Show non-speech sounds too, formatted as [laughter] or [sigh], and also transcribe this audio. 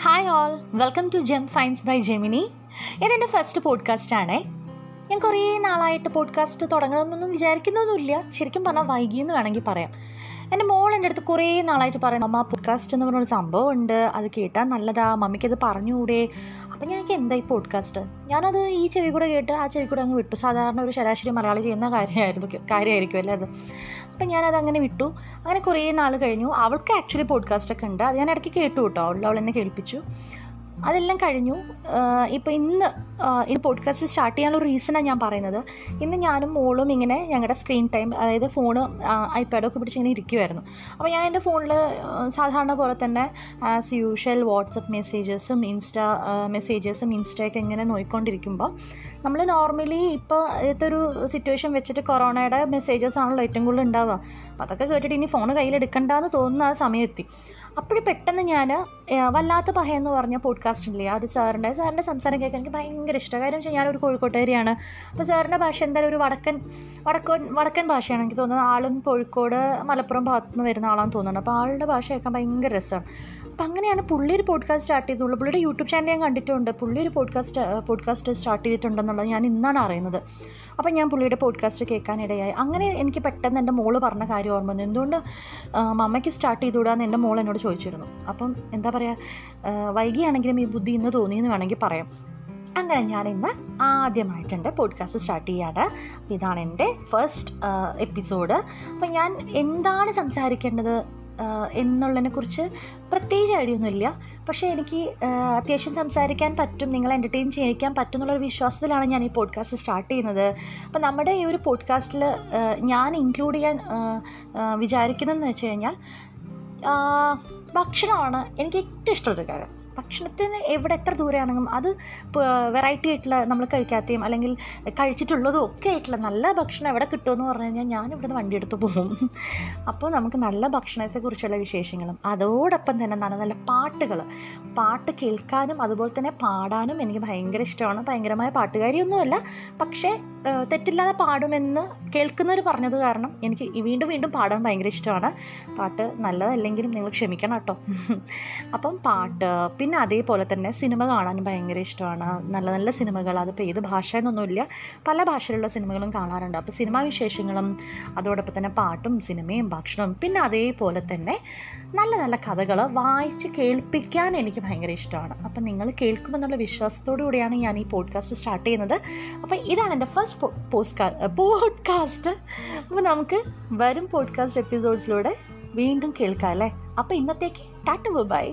Hi all welcome to gem finds by Gemini ഇതെന്റെ first podcast ആണേ. ഞാൻ കുറേ നാളായിട്ട് പോഡ്കാസ്റ്റ് തുടങ്ങണമെന്നൊന്നും വിചാരിക്കുന്നൊന്നുമില്ല. ശരിക്കും പറഞ്ഞാൽ എന്ന് വേണമെങ്കിൽ പറയാം. എന്റെ മോൾ എന്റെ അടുത്ത് കുറേ നാളായിട്ട് പറയും അമ്മ പോഡ്കാസ്റ്റ് എന്ന് പറഞ്ഞൊരു സംഭവം ഉണ്ട്. അത് കേട്ടാൽ നല്ലതാ. മമ്മിക്കത് പറഞ്ഞുകൂടെ? അപ്പം ഞാൻ എനിക്ക് എന്താ ഈ പോഡ്കാസ്റ്റ് ഞാനത് ഈ ചെവി കൂടെ കേട്ട് ആ ചെവി കൂടെ അങ്ങ് വിട്ടു. സാധാരണ ഒരു ശരാശരി മലയാളി ചെയ്യുന്ന കാര്യമായിരുന്നു കാര്യമായിരിക്കും അല്ലേ അത്? അപ്പം ഞാനത് അങ്ങനെ വിട്ടു. അങ്ങനെ കുറേ നാൾ കഴിഞ്ഞു. അവൾക്ക് ആക്ച്വലി പോഡ്കാസ്റ്റ് ഒക്കെ ഉണ്ട്. അത് ഞാൻ ഇടയ്ക്ക് കേട്ടു കേട്ടോ. അവൾ എന്നെ കേൾപ്പിച്ചു. അതെല്ലാം കഴിഞ്ഞു. ഇപ്പോൾ ഇന്ന് ഈ പോഡ്കാസ്റ്റ് സ്റ്റാർട്ട് ചെയ്യാനുള്ള റീസണാണ് ഞാൻ പറയുന്നത്. ഇന്ന് ഞാനും മോളും ഇങ്ങനെ ഞങ്ങളുടെ സ്ക്രീൻ ടൈം അതായത് ഫോണ് ഐപാഡൊക്കെ പിടിച്ച് ഇങ്ങനെ ഇരിക്കുമായിരുന്നു അപ്പോൾ ഞാൻ എന്റെ ഫോണിൽ സാധാരണ പോലെ തന്നെ ആസ് യൂഷ്വൽ വാട്സപ്പ് മെസ്സേജസും ഇൻസ്റ്റ മെസ്സേജസും ഇൻസ്റ്റയൊക്കെ ഇങ്ങനെ നോക്കിക്കൊണ്ടിരിക്കുമ്പോൾ നമ്മൾ നോർമലി ഇപ്പോൾ ഇതൊരു സിറ്റുവേഷൻ വെച്ചിട്ട് കൊറോണയുടെ മെസ്സേജസ് ആണല്ലോ ഏറ്റവും കൂടുതൽ ഉണ്ടാവുക അപ്പോൾ അതൊക്കെ കേട്ടിട്ട് ഇനി ഫോൺ കയ്യിലെടുക്കണ്ടെന്ന് തോന്നുന്ന ആ സമയമെത്തി അപ്പോഴും പെട്ടെന്ന് ഞാൻ വല്ലാത്ത പഹ എന്ന് പറഞ്ഞ പോഡ്കാസ്റ്റ് ഇല്ലേ ആ ഒരു സാറിന്റെ സാറിന്റെ സംസാരം കേൾക്കാൻ എനിക്ക് ഭയങ്കര ഇഷ്ടമാണ് കാര്യം വെച്ചാൽ ഞാനൊരു കോഴിക്കോട്ടുകാരിയാണ്. അപ്പോൾ സാറിന്റെ ഭാഷ എന്തായാലും ഒരു വടക്കൻ വടക്കൻ വടക്കൻ ഭാഷയാണ് എനിക്ക് തോന്നുന്നത്. ആളും കോഴിക്കോട് മലപ്പുറം ഭാഗത്തു നിന്ന് വരുന്ന ആളാണെന്ന് തോന്നുന്നുണ്ട്. അപ്പോൾ ആളുടെ ഭാഷ കേൾക്കാൻ ഭയങ്കര രസമാണ് അപ്പം അങ്ങനെയാണ് പുള്ളി ഒരു പോഡ്കാസ്റ്റ് സ്റ്റാർട്ട് ചെയ്തുള്ളൂ. പുള്ളിയുടെ യൂട്യൂബ് ചാനൽ ഞാൻ കണ്ടിട്ടുണ്ട്. പുള്ളി ഒരു പോഡ്കാസ്റ്റ് പോഡ്കാസ്റ്റ് സ്റ്റാർട്ട് ചെയ്തിട്ടുണ്ടെന്നുള്ളത് ഞാൻ ഇന്നാണ് അറിയുന്നത്. അപ്പം ഞാൻ പുള്ളിയുടെ പോഡ്കാസ്റ്റ് കേൾക്കാനിടയായി അങ്ങനെ എനിക്ക് പെട്ടെന്ന് എന്റെ മോൾ പറഞ്ഞ കാര്യം ഓർമ്മ വന്നു. എന്തുകൊണ്ട് മമ്മയ്ക്ക് സ്റ്റാർട്ട് ചെയ്തുകൂടാന്ന് എന്റെ മോൾ എന്നോട് ചോദിച്ചിരുന്നു. അപ്പം എന്താ പറയുക വൈകിയാണെങ്കിലും ഈ ബുദ്ധി ഇന്ന് തോന്നിയെന്ന് വേണമെങ്കിൽ പറയാം. അങ്ങനെ ഞാൻ ഇന്ന് ആദ്യമായിട്ട് എന്റെ പോഡ്കാസ്റ്റ് സ്റ്റാർട്ട് ചെയ്യാണ്. ഇതാണ് എന്റെ ഫസ്റ്റ് എപ്പിസോഡ് അപ്പം ഞാൻ എന്താണ് സംസാരിക്കേണ്ടത് എന്നുള്ളതിനെക്കുറിച്ച് പ്രത്യേകിച്ച് ഐഡിയ ഒന്നുമില്ല പക്ഷേ എനിക്ക് അത്യാവശ്യം സംസാരിക്കാൻ പറ്റും നിങ്ങളെ എന്റർടൈൻ ചെയ്യിക്കാൻ പറ്റും എന്നുള്ളൊരു വിശ്വാസത്തിലാണ് ഞാൻ ഈ പോഡ്കാസ്റ്റ് സ്റ്റാർട്ട് ചെയ്യുന്നത്. അപ്പം നമ്മുടെ ഈ ഒരു പോഡ്കാസ്റ്റിൽ ഞാൻ ഇൻക്ലൂഡ് ചെയ്യാൻ വിചാരിക്കുന്നതെന്ന് വെച്ച് കഴിഞ്ഞാൽ ഭക്ഷണമാണ് എനിക്ക് ഏറ്റവും ഇഷ്ടമുള്ളൊരു കാര്യം. ഭക്ഷണത്തിന് എവിടെ എത്ര ദൂരെയാണെങ്കിലും അത് വെറൈറ്റി ആയിട്ടുള്ള നമ്മൾ കഴിക്കാത്തയും അല്ലെങ്കിൽ കഴിച്ചിട്ടുള്ളതും ഒക്കെ ആയിട്ടുള്ള നല്ല ഭക്ഷണം എവിടെ കിട്ടുമെന്ന് പറഞ്ഞു കഴിഞ്ഞാൽ ഞാൻ ഇവിടുന്ന് വണ്ടി എടുത്ത് പോകും. അപ്പോൾ നമുക്ക് നല്ല ഭക്ഷണത്തെക്കുറിച്ചുള്ള വിശേഷങ്ങളും അതോടൊപ്പം തന്നെ നല്ല നല്ല പാട്ടുകൾ. പാട്ട് കേൾക്കാനും അതുപോലെ തന്നെ പാടാനും എനിക്ക് ഭയങ്കര ഇഷ്ടമാണ്. ഭയങ്കരമായ പാട്ടുകാരിയൊന്നുമല്ല പക്ഷേ തെറ്റില്ലാതെ പാടുമെന്ന് കേൾക്കുന്നവർ പറഞ്ഞത് കാരണം എനിക്ക് വീണ്ടും വീണ്ടും പാടാൻ ഭയങ്കര ഇഷ്ടമാണ്. പാട്ട് നല്ലതല്ലെങ്കിലും നിങ്ങൾ ക്ഷമിക്കണം കേട്ടോ. [laughs] അപ്പം പാട്ട് പിന്നെ അതേപോലെ തന്നെ സിനിമ കാണാനും ഭയങ്കര ഇഷ്ടമാണ്. നല്ല നല്ല സിനിമകൾ അതിപ്പോൾ ഏത് ഭാഷ എന്നൊന്നുമില്ല പല ഭാഷയിലുള്ള സിനിമകളും കാണാറുണ്ട്. അപ്പോൾ സിനിമാ വിശേഷങ്ങളും അതോടൊപ്പം തന്നെ പാട്ടും സിനിമയും ഭക്ഷണവും പിന്നെ അതേപോലെ തന്നെ നല്ല നല്ല കഥകൾ വായിച്ച് കേൾപ്പിക്കാൻ എനിക്ക് ഭയങ്കര ഇഷ്ടമാണ്. അപ്പം നിങ്ങൾ കേൾക്കുമെന്നുള്ള വിശ്വാസത്തോടു കൂടിയാണ് ഞാൻ ഈ പോഡ്കാസ്റ്റ് സ്റ്റാർട്ട് ചെയ്യുന്നത്. അപ്പോൾ ഇതാണ് എന്റെ ഫസ്റ്റ് പോസ്റ്റ് പോഡ്കാസ്റ്റ് അപ്പോൾ നമുക്ക് വരും പോഡ്കാസ്റ്റ് എപ്പിസോഡ്സിലൂടെ വീണ്ടും കേൾക്കാം അല്ലേ? അപ്പോൾ ഇന്നത്തേക്ക് ടാറ്റ ബൈ.